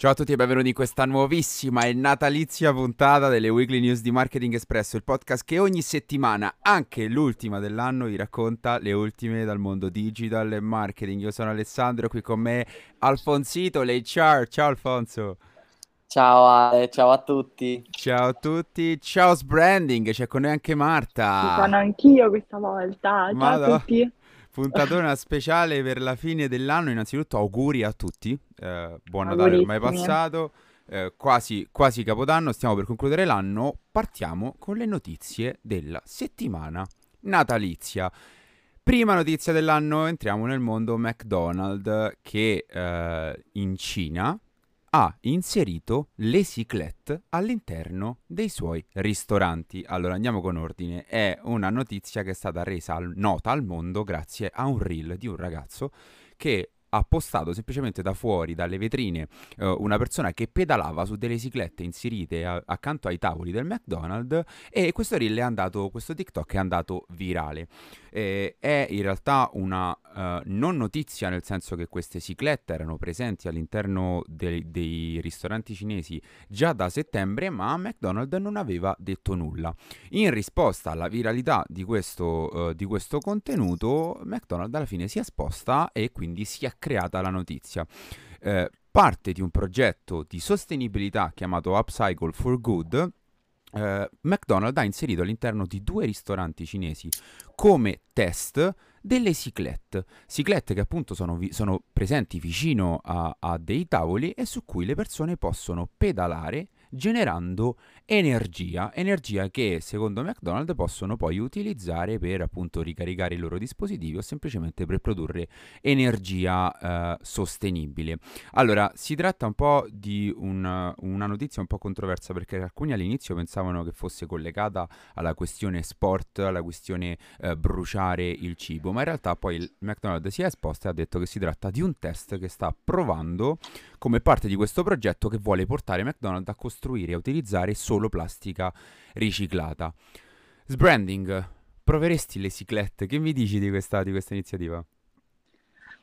Ciao a tutti e benvenuti in questa nuovissima e natalizia puntata delle Weekly News di Marketing Espresso, il podcast che ogni settimana, anche l'ultima dell'anno, vi racconta le ultime dal mondo digital e marketing. Io sono Alessandro, qui con me Alfonsito, l'HR. Ciao Alfonso. Ciao Ale, ciao a tutti. Ciao a tutti, ciao Sbranding, c'è con noi anche Marta. Ci sono anch'io questa volta. Ciao Madò. a tutti. Puntatona speciale per la fine dell'anno. Innanzitutto auguri a tutti. Eh, buon Natale ormai passato. Eh, quasi, quasi capodanno. Stiamo per concludere l'anno. Partiamo con le notizie della settimana natalizia. Prima notizia dell'anno, entriamo nel mondo McDonald's che eh, in Cina ha inserito le ciclette all'interno dei suoi ristoranti. Allora andiamo con ordine, è una notizia che è stata resa nota al mondo grazie a un reel di un ragazzo che ha postato semplicemente da fuori, dalle vetrine, eh, una persona che pedalava su delle ciclette inserite a- accanto ai tavoli del McDonald's e questo reel è andato, questo TikTok è andato virale. Eh, è in realtà una uh, non notizia nel senso che queste ciclette erano presenti all'interno de- dei ristoranti cinesi già da settembre, ma McDonald's non aveva detto nulla. In risposta alla viralità di questo, uh, di questo contenuto, McDonald's alla fine si è esposta e quindi si è creata la notizia. Uh, parte di un progetto di sostenibilità chiamato Upcycle for Good Uh, McDonald's ha inserito all'interno di due ristoranti cinesi come test delle ciclette, ciclette che appunto sono, vi- sono presenti vicino a-, a dei tavoli e su cui le persone possono pedalare generando energia, energia che secondo McDonald's possono poi utilizzare per appunto ricaricare i loro dispositivi o semplicemente per produrre energia eh, sostenibile. Allora, si tratta un po' di un, una notizia un po' controversa perché alcuni all'inizio pensavano che fosse collegata alla questione sport, alla questione eh, bruciare il cibo, ma in realtà poi il McDonald's si è esposto e ha detto che si tratta di un test che sta provando come parte di questo progetto che vuole portare McDonald's a costruire e utilizzare solo plastica riciclata. Sbranding, proveresti le ciclette? Che mi dici di questa, di questa iniziativa?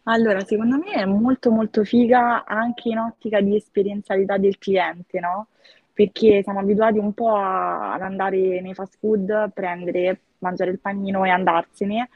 Allora, secondo me è molto molto figa anche in ottica di esperienzialità del cliente, no? Perché siamo abituati un po' a- ad andare nei fast food, prendere, mangiare il panino e andarsene,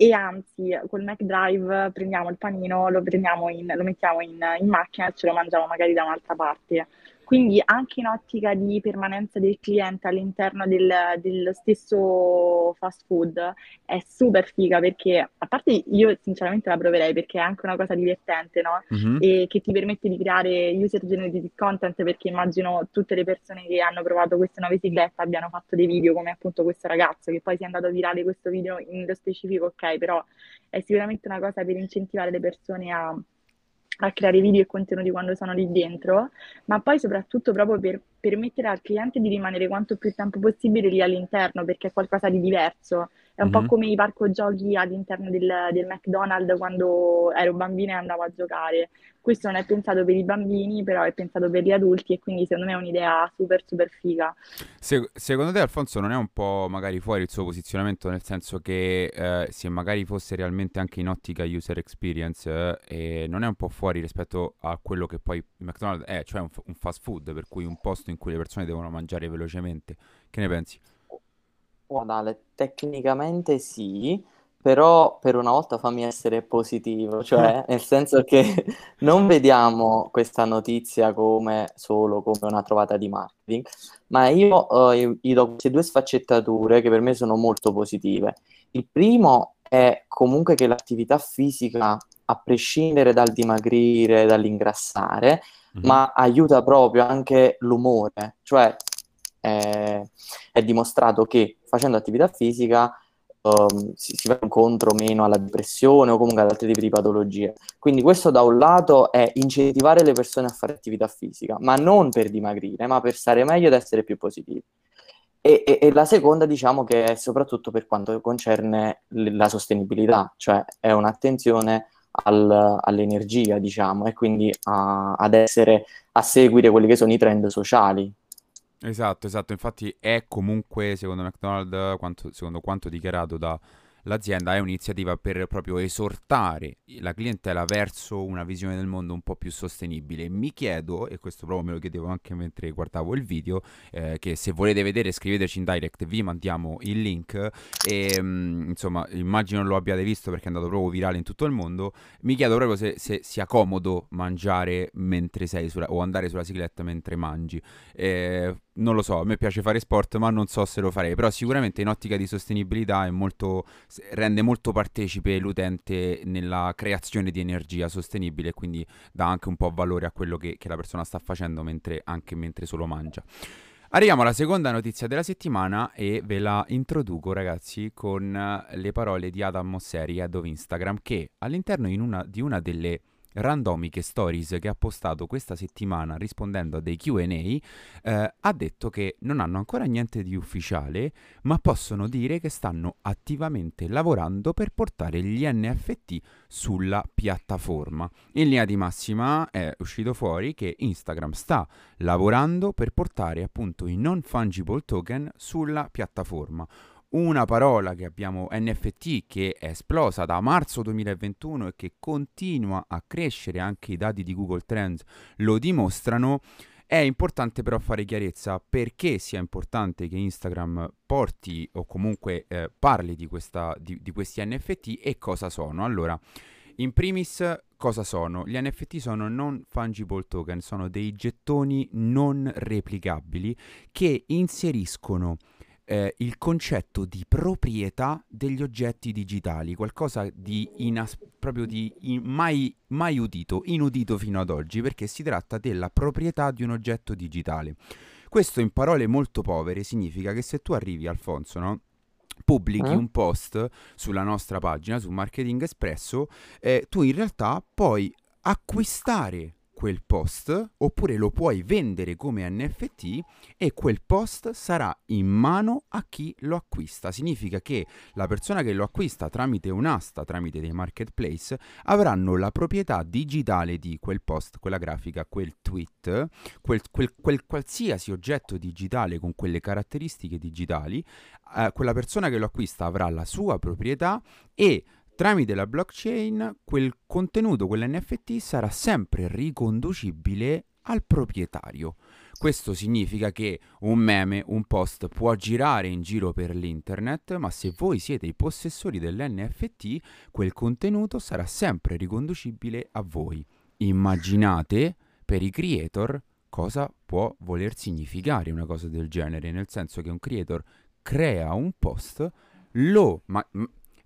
e anzi col McDrive prendiamo il panino, lo, prendiamo in, lo mettiamo in, in macchina e ce lo mangiamo magari da un'altra parte. Quindi anche in ottica di permanenza del cliente all'interno del, dello stesso fast food è super figa perché, a parte io sinceramente la proverei perché è anche una cosa divertente, no? Mm-hmm. E che ti permette di creare user generated content perché immagino tutte le persone che hanno provato queste nuove siglette abbiano fatto dei video come appunto questo ragazzo che poi si è andato virale questo video in specifico, ok, però è sicuramente una cosa per incentivare le persone a a creare video e contenuti quando sono lì dentro, ma poi soprattutto proprio per permettere al cliente di rimanere quanto più tempo possibile lì all'interno, perché è qualcosa di diverso. È un mm-hmm. po' come i parco giochi all'interno del, del, McDonald's quando ero bambina e andavo a giocare. Questo non è pensato per i bambini, però è pensato per gli adulti e quindi secondo me è un'idea super super figa. Se, secondo te Alfonso non è un po' magari fuori il suo posizionamento, nel senso che eh, se magari fosse realmente anche in ottica user experience, eh, non è un po' fuori rispetto a quello che poi McDonald's è, cioè un, un fast food, per cui un posto in cui le persone devono mangiare velocemente. Che ne pensi? Guarda, tecnicamente sì, però per una volta fammi essere positivo, cioè nel senso che non vediamo questa notizia come solo come una trovata di marketing, ma io eh, gli do queste due sfaccettature che per me sono molto positive. Il primo è comunque che l'attività fisica, a prescindere dal dimagrire, dall'ingrassare, mm-hmm. ma aiuta proprio anche l'umore, cioè è, è dimostrato che facendo attività fisica um, si, si, va incontro meno alla depressione o comunque ad altri tipi di patologie. Quindi questo da un lato è incentivare le persone a fare attività fisica, ma non per dimagrire, ma per stare meglio ed essere più positivi. E, e, e la seconda diciamo che è soprattutto per quanto concerne la sostenibilità, cioè è un'attenzione al, all'energia, diciamo, e quindi a, ad essere a seguire quelli che sono i trend sociali Esatto, esatto, infatti è comunque, secondo McDonald's, quanto, secondo quanto dichiarato da l'azienda è un'iniziativa per proprio esortare la clientela verso una visione del mondo un po' più sostenibile. Mi chiedo, e questo proprio me lo chiedevo anche mentre guardavo il video, eh, che se volete vedere scriveteci in direct, vi mandiamo il link e mh, insomma immagino lo abbiate visto perché è andato proprio virale in tutto il mondo. Mi chiedo proprio se, se sia comodo mangiare mentre sei sulla, o andare sulla cicletta mentre mangi. Eh, non lo so, a me piace fare sport, ma non so se lo farei. Però sicuramente in ottica di sostenibilità molto, rende molto partecipe l'utente nella creazione di energia sostenibile, quindi dà anche un po' valore a quello che, che la persona sta facendo mentre, anche mentre solo mangia. Arriviamo alla seconda notizia della settimana e ve la introduco ragazzi con le parole di Adam Mosseri, head of Instagram, che all'interno una, di una delle randomiche stories che ha postato questa settimana rispondendo a dei QA, eh, ha detto che non hanno ancora niente di ufficiale, ma possono dire che stanno attivamente lavorando per portare gli NFT sulla piattaforma. In linea di massima è uscito fuori che Instagram sta lavorando per portare appunto i non fungible token sulla piattaforma una parola che abbiamo NFT che è esplosa da marzo 2021 e che continua a crescere, anche i dati di Google Trends lo dimostrano. È importante però fare chiarezza perché sia importante che Instagram porti o comunque eh, parli di, questa, di, di questi NFT e cosa sono. Allora, in primis, cosa sono? Gli NFT sono non fungible token, sono dei gettoni non replicabili che inseriscono eh, il concetto di proprietà degli oggetti digitali, qualcosa di, inas- proprio di in- mai, mai udito, inudito fino ad oggi, perché si tratta della proprietà di un oggetto digitale. Questo in parole molto povere significa che se tu arrivi, Alfonso, no? pubblichi eh? un post sulla nostra pagina, su Marketing Espresso, eh, tu in realtà puoi acquistare quel post oppure lo puoi vendere come NFT e quel post sarà in mano a chi lo acquista. Significa che la persona che lo acquista tramite un'asta, tramite dei marketplace, avranno la proprietà digitale di quel post, quella grafica, quel tweet, quel, quel, quel qualsiasi oggetto digitale con quelle caratteristiche digitali. Eh, quella persona che lo acquista avrà la sua proprietà e Tramite la blockchain quel contenuto, quell'NFT sarà sempre riconducibile al proprietario. Questo significa che un meme, un post può girare in giro per l'internet, ma se voi siete i possessori dell'NFT, quel contenuto sarà sempre riconducibile a voi. Immaginate per i creator cosa può voler significare una cosa del genere, nel senso che un creator crea un post, lo, ma,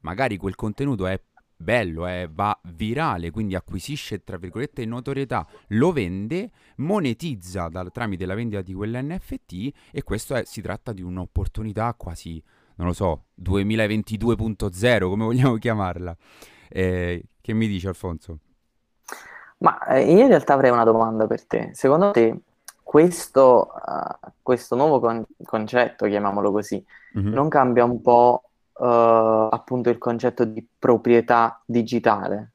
magari quel contenuto è bello, eh, va virale, quindi acquisisce tra virgolette notorietà, lo vende, monetizza dal, tramite la vendita di quell'NFT e questo è, si tratta di un'opportunità quasi, non lo so, 2022.0, come vogliamo chiamarla. Eh, che mi dici Alfonso? Ma eh, in realtà avrei una domanda per te. Secondo te questo, uh, questo nuovo con- concetto, chiamiamolo così, mm-hmm. non cambia un po' uh, appunto il concetto di proprietà digitale.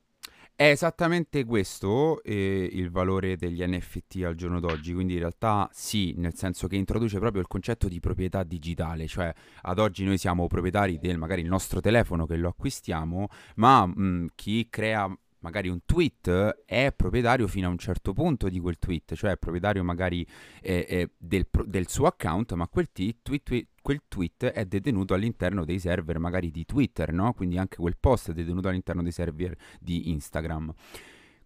È esattamente questo eh, il valore degli NFT al giorno d'oggi, quindi in realtà sì, nel senso che introduce proprio il concetto di proprietà digitale, cioè ad oggi noi siamo proprietari del magari il nostro telefono che lo acquistiamo, ma mh, chi crea magari un tweet è proprietario fino a un certo punto di quel tweet, cioè è proprietario magari eh, eh, del, del, suo account, ma quel, t- tweet, quel tweet è detenuto all'interno dei server magari di Twitter, no? Quindi anche quel post è detenuto all'interno dei server di Instagram.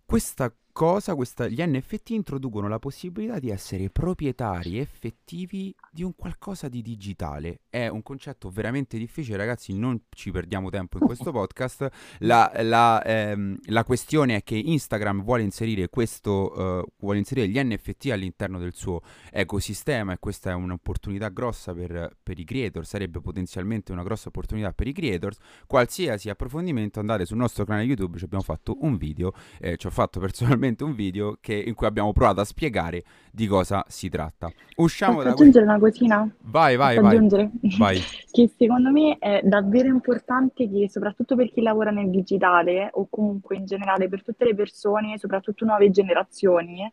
Questa cosa, questa, gli NFT introducono la possibilità di essere proprietari effettivi di un qualcosa di digitale. È un concetto veramente difficile, ragazzi, non ci perdiamo tempo in questo podcast. La, la, ehm, la questione è che Instagram vuole inserire, questo, uh, vuole inserire gli NFT all'interno del suo ecosistema e questa è un'opportunità grossa per, per i creator, sarebbe potenzialmente una grossa opportunità per i creators. Qualsiasi approfondimento andate sul nostro canale YouTube, ci abbiamo fatto un video, eh, ci ho fatto personalmente un video che, in cui abbiamo provato a spiegare di cosa si tratta. Usciamo Posso da aggiungere que- una cosina? Vai, vai, Posso vai. Aggiungere? Vai. che secondo me è davvero importante che soprattutto per chi lavora nel digitale o comunque in generale per tutte le persone, soprattutto nuove generazioni,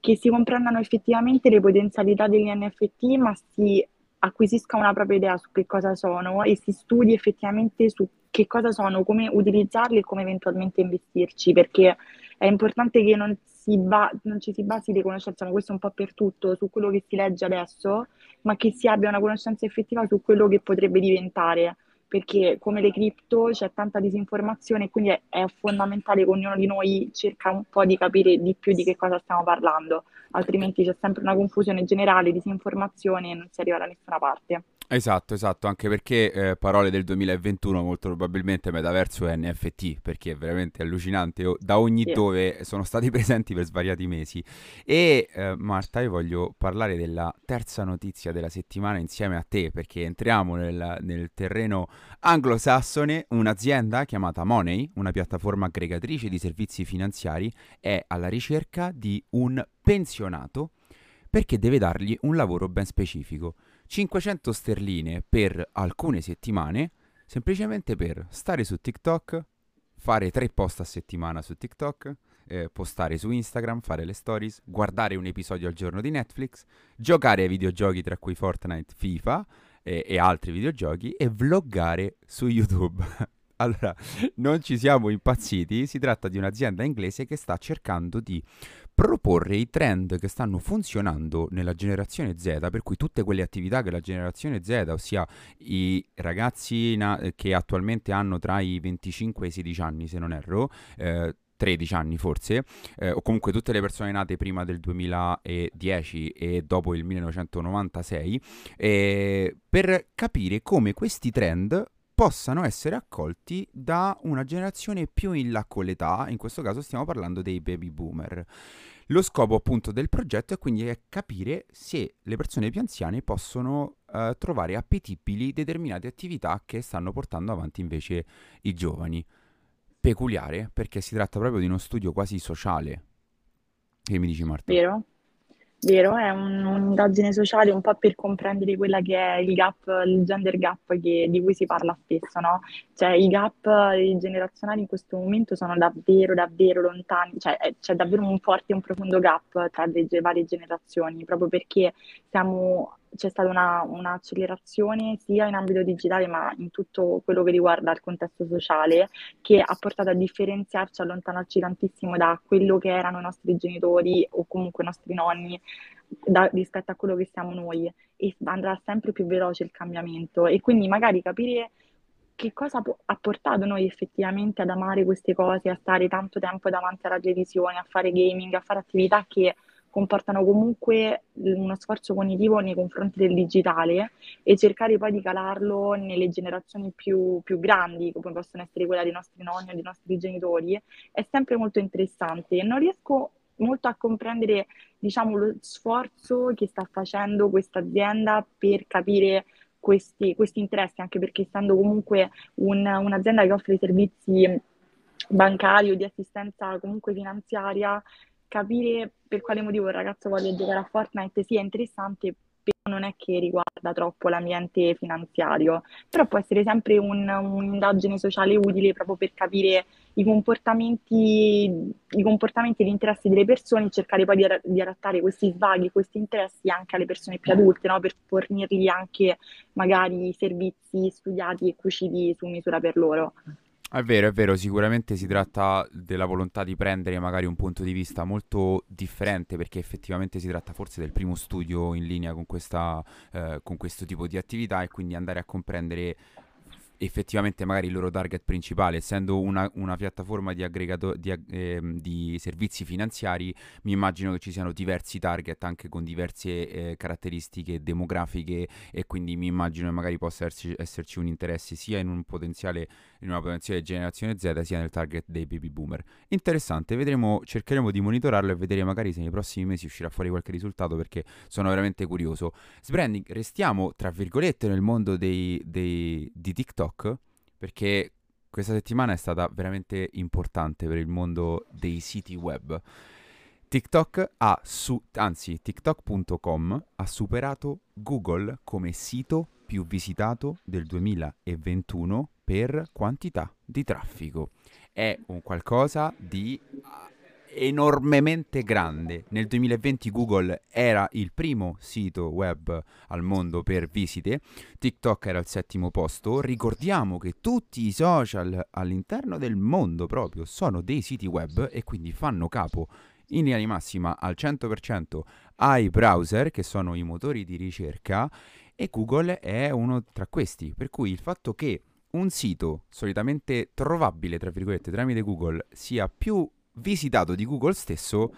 che si comprendano effettivamente le potenzialità degli NFT, ma si acquisisca una propria idea su che cosa sono e si studi effettivamente su che cosa sono, come utilizzarli e come eventualmente investirci, perché è importante che non, ba- non ci si basi di conoscenza, ma questo è un po' per tutto, su quello che si legge adesso, ma che si abbia una conoscenza effettiva su quello che potrebbe diventare perché come le cripto c'è tanta disinformazione quindi è, è, fondamentale che ognuno di noi cerca un po' di capire di più di che cosa stiamo parlando, altrimenti c'è sempre una confusione generale, disinformazione e non si arriva da nessuna parte. Esatto, esatto, anche perché eh, parole del 2021 molto probabilmente metaverso e NFT, perché è veramente allucinante, da ogni sì. dove sono stati presenti per svariati mesi. E eh, Marta, io voglio parlare della terza notizia della settimana insieme a te, perché entriamo nel, nel terreno anglosassone, un'azienda chiamata Money, una piattaforma aggregatrice di servizi finanziari, è alla ricerca di un pensionato perché deve dargli un lavoro ben specifico. 500 sterline per alcune settimane, semplicemente per stare su TikTok, fare tre post a settimana su TikTok, eh, postare su Instagram, fare le stories, guardare un episodio al giorno di Netflix, giocare ai videogiochi tra cui Fortnite, FIFA eh, e altri videogiochi e vloggare su YouTube. allora, non ci siamo impazziti, si tratta di un'azienda inglese che sta cercando di proporre i trend che stanno funzionando nella generazione Z, per cui tutte quelle attività che la generazione Z, ossia i ragazzi na- che attualmente hanno tra i 25 e i 16 anni, se non erro, eh, 13 anni forse, eh, o comunque tutte le persone nate prima del 2010 e dopo il 1996, eh, per capire come questi trend possano essere accolti da una generazione più in là con l'età, in questo caso stiamo parlando dei baby boomer. Lo scopo appunto del progetto è quindi capire se le persone più anziane possono uh, trovare appetibili determinate attività che stanno portando avanti invece i giovani. Peculiare perché si tratta proprio di uno studio quasi sociale. Che mi dici Marta? Vero? Vero, è un, un'indagine sociale un po' per comprendere quella che è il gap, il gender gap che- di cui si parla spesso, no? Cioè i gap eh, generazionali in questo momento sono davvero, davvero lontani, cioè è- c'è davvero un forte e un profondo gap tra le varie generazioni, proprio perché siamo c'è stata una, un'accelerazione sia in ambito digitale ma in tutto quello che riguarda il contesto sociale che ha portato a differenziarci, allontanarci tantissimo da quello che erano i nostri genitori o comunque i nostri nonni da, rispetto a quello che siamo noi. E andrà sempre più veloce il cambiamento. E quindi magari capire che cosa ha portato noi effettivamente ad amare queste cose, a stare tanto tempo davanti alla televisione, a fare gaming, a fare attività che comportano comunque uno sforzo cognitivo nei confronti del digitale e cercare poi di calarlo nelle generazioni più, più grandi, come possono essere quella dei nostri nonni o dei nostri genitori, è sempre molto interessante. Non riesco molto a comprendere diciamo, lo sforzo che sta facendo questa azienda per capire questi, questi, interessi, anche perché essendo comunque un, un'azienda che offre servizi bancari o di assistenza comunque finanziaria, capire per quale motivo il ragazzo voglia giocare a Fortnite sia interessante, però non è che riguarda troppo l'ambiente finanziario, però può essere sempre un, un'indagine sociale utile proprio per capire i comportamenti, i comportamenti e gli interessi delle persone e cercare poi di, di, adattare questi svaghi, questi interessi anche alle persone più adulte, no? per fornirgli anche magari servizi studiati e cuciti su misura per loro. È vero, è vero, sicuramente si tratta della volontà di prendere magari un punto di vista molto differente perché effettivamente si tratta forse del primo studio in linea con, questa, eh, con questo tipo di attività e quindi andare a comprendere effettivamente magari il loro target principale, essendo una, una piattaforma di, aggregato, di, eh, di, servizi finanziari, mi immagino che ci siano diversi target anche con diverse eh, caratteristiche demografiche e quindi mi immagino che magari possa esserci, esserci un interesse sia in, un in una potenziale generazione Z sia nel target dei baby boomer. Interessante, vedremo, cercheremo di monitorarlo e vedere magari se nei prossimi mesi uscirà fuori qualche risultato perché sono veramente curioso. Sbranding, restiamo tra virgolette nel mondo dei, dei, di TikTok TikTok perché questa settimana è stata veramente importante per il mondo dei siti web. TikTok ha su, anzi TikTok.com ha superato Google come sito più visitato del 2021 per quantità di traffico. È un qualcosa di enormemente grande. Nel 2020 Google era il primo sito web al mondo per visite, TikTok era al settimo posto. Ricordiamo che tutti i social all'interno del mondo proprio sono dei siti web e quindi fanno capo in linea di massima al 100% ai browser che sono i motori di ricerca e Google è uno tra questi, per cui il fatto che un sito solitamente trovabile, tra virgolette, tramite Google sia più visitato di Google stesso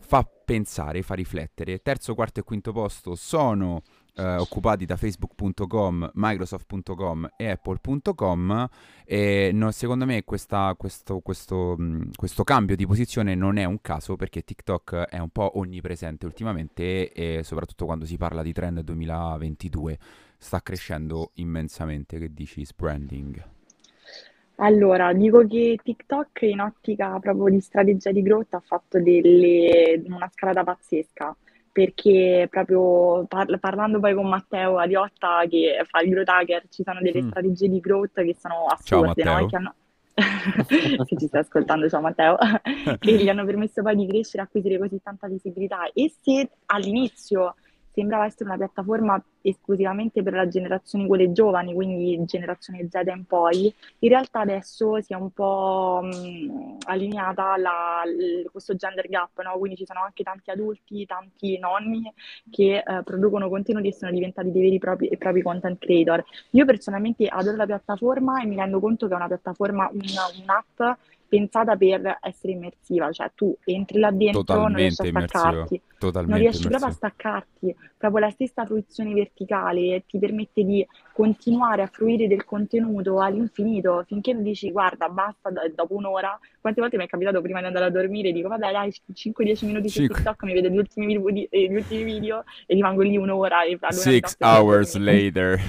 fa pensare, fa riflettere. Terzo, quarto e quinto posto sono eh, occupati da facebook.com, microsoft.com e apple.com e no, secondo me questa, questo, questo, mh, questo, cambio di posizione non è un caso perché TikTok è un po' onnipresente ultimamente e soprattutto quando si parla di trend 2022 sta crescendo immensamente. Che dici, branding? Allora, dico che TikTok in ottica proprio di strategia di growth ha fatto delle, una scalata pazzesca, perché proprio par- parlando poi con Matteo Adiotta che fa il growth hacker, ci sono delle mm. strategie di growth che sono assurde, ciao, no? che hanno... Se ci stai ascoltando, ciao Matteo, che gli hanno permesso poi di crescere e acquisire così tanta visibilità. E se all'inizio sembrava essere una piattaforma esclusivamente per la generazione quelle giovani, quindi generazione Z in poi, in realtà adesso si è un po' mh, allineata la, l- questo gender gap, no? quindi ci sono anche tanti adulti, tanti nonni che eh, producono contenuti e sono diventati dei veri e propri, propri, content creator. Io personalmente adoro la piattaforma e mi rendo conto che è una piattaforma, una, un'app pensata per essere immersiva, cioè tu entri là dentro, Totalmente non riesci a staccarti, non riesci immersivo. proprio a staccarti, proprio la stessa fruizione verticale ti permette di continuare a fruire del contenuto all'infinito finché non dici guarda basta dopo un'ora, quante volte mi è capitato prima di andare a dormire dico vabbè dai 5-10 minuti su TikTok mi vedo gli ultimi, video, gli ultimi video e rimango lì un'ora e allora Six hours later.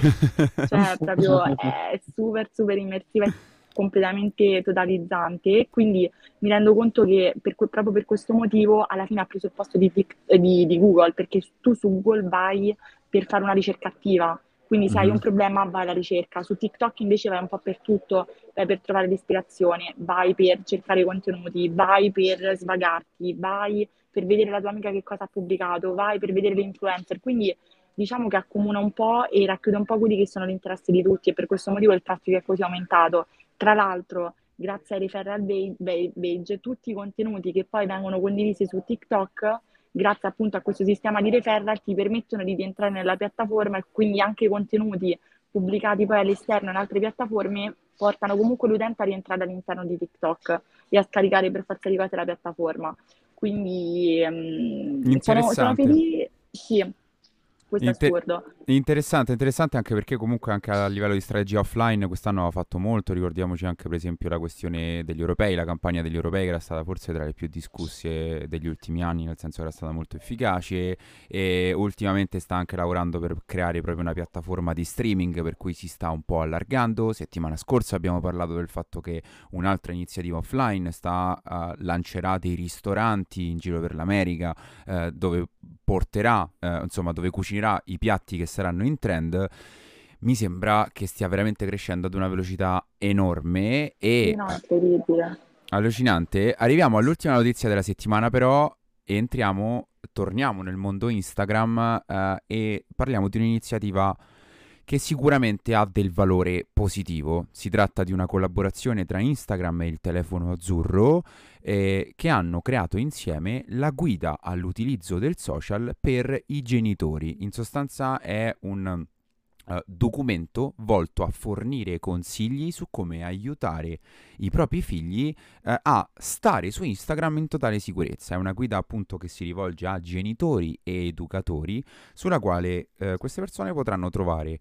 Cioè proprio è super super immersiva completamente totalizzante quindi mi rendo conto che per, proprio per questo motivo alla fine ha preso il posto di, di, di, Google perché tu su Google vai per fare una ricerca attiva quindi se mm-hmm. hai un mhm. problema vai alla ricerca su TikTok invece vai un po' per tutto vai per trovare l'ispirazione vai per cercare contenuti vai per svagarti vai per vedere la tua amica che cosa ha pubblicato vai per vedere le influencer quindi diciamo che accomuna un po' e racchiude un po' quelli che sono gli interessi di tutti e per questo motivo il traffico è così aumentato tra l'altro, grazie ai referral page, tutti i contenuti che poi vengono condivisi su TikTok, grazie appunto a questo sistema di referral, ti permettono di entrare nella piattaforma e quindi anche i contenuti pubblicati poi all'esterno in altre piattaforme portano comunque l'utente a rientrare all'interno di TikTok e a scaricare per forza di cose la piattaforma. Quindi um, sono, sono felice. Sì, questo Inter- è assurdo. Interessante, interessante anche perché comunque anche a livello di strategia offline quest'anno ha fatto molto, ricordiamoci anche per esempio la questione degli europei, la campagna degli europei che era stata forse tra le più discusse degli ultimi anni, nel senso che era stata molto efficace e ultimamente sta anche lavorando per creare proprio una piattaforma di streaming per cui si sta un po' allargando. Settimana scorsa abbiamo parlato del fatto che un'altra iniziativa offline sta uh, lancerà dei ristoranti in giro per l'America uh, dove porterà, uh, insomma, dove cucinerà i piatti che saranno saranno in trend, mi sembra che stia veramente crescendo ad una velocità enorme e... No, incredibile. Allucinante. Arriviamo all'ultima notizia della settimana però e entriamo, torniamo nel mondo Instagram eh, e parliamo di un'iniziativa che sicuramente ha del valore positivo. Si tratta di una collaborazione tra Instagram e il telefono azzurro eh, che hanno creato insieme la guida all'utilizzo del social per i genitori. In sostanza è un Uh, documento volto a fornire consigli su come aiutare i propri figli uh, a stare su Instagram in totale sicurezza. È una guida appunto che si rivolge a genitori e educatori sulla quale uh, queste persone potranno trovare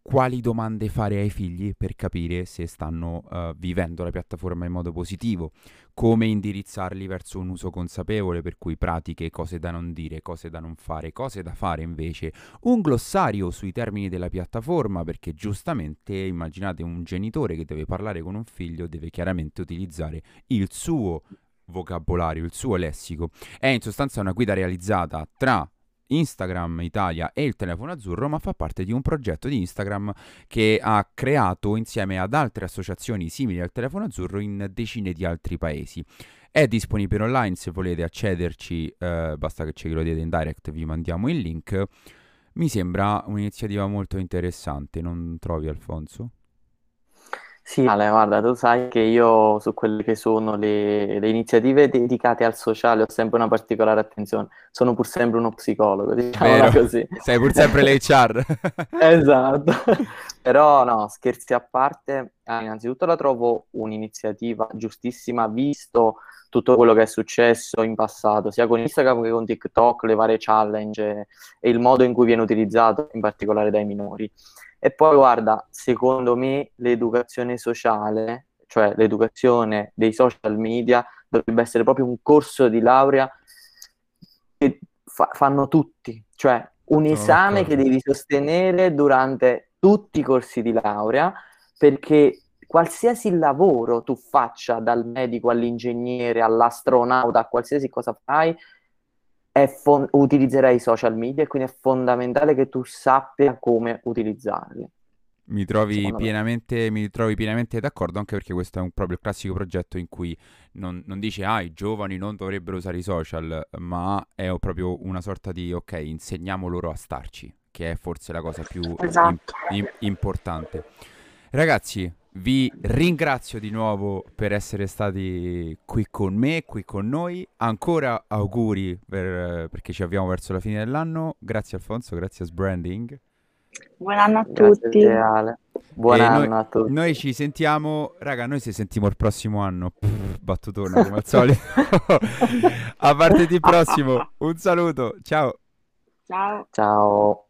quali domande fare ai figli per capire se stanno vivendo la piattaforma in modo positivo, come indirizzarli verso un uso consapevole, per cui pratiche, cose da non dire, cose da non fare, cose da fare invece, un glossario sui termini della piattaforma, perché giustamente immaginate un genitore che deve parlare con un figlio, deve chiaramente utilizzare il suo vocabolario, il suo lessico. È in sostanza una guida realizzata tra Instagram Italia e il telefono azzurro, ma fa parte di un progetto di Instagram che ha creato insieme ad altre associazioni simili al telefono azzurro in decine di altri paesi. È disponibile online se volete accederci, eh, basta che ce lo diete in direct, vi mandiamo il link. Mi sembra un'iniziativa molto interessante, non trovi Alfonso? Sì, Ale, guarda, tu sai che io su quelle che sono le, le iniziative dedicate al sociale ho sempre una particolare attenzione. Sono pur sempre uno psicologo, diciamo così. Sei pur sempre l'HR. esatto. Però no, scherzi a parte, eh, innanzitutto la trovo un'iniziativa giustissima, visto tutto quello che è successo in passato, sia con Instagram che con TikTok, le varie challenge e il modo in cui viene utilizzato, in particolare dai minori. E poi guarda, secondo me l'educazione sociale, cioè l'educazione dei social media, dovrebbe essere proprio un corso di laurea che fa- fanno tutti, cioè un esame che devi sostenere durante tutti i corsi di laurea, perché qualsiasi lavoro tu faccia, dal medico all'ingegnere, all'astronauta, a qualsiasi cosa fai, fon- utilizzerai i social media e quindi è fondamentale che tu sappia come utilizzarli. Mi trovi, pienamente, mi trovi pienamente d'accordo anche perché questo è un proprio classico progetto in cui non, non dice ah i giovani non dovrebbero usare i social ma è proprio una sorta di ok insegniamo loro a starci che è forse la cosa più esatto. in, in, importante ragazzi vi ringrazio di nuovo per essere stati qui con me, qui con noi. Ancora auguri per, perché ci avviamo verso la fine dell'anno. Grazie Alfonso, grazie a Sbranding. Buon anno a tutti. Buon anno noi, a tutti. Noi ci sentiamo, raga, noi ci sentiamo il prossimo anno. Pff, battutona come al solito. a martedì prossimo. Un saluto. Ciao. Ciao. Ciao.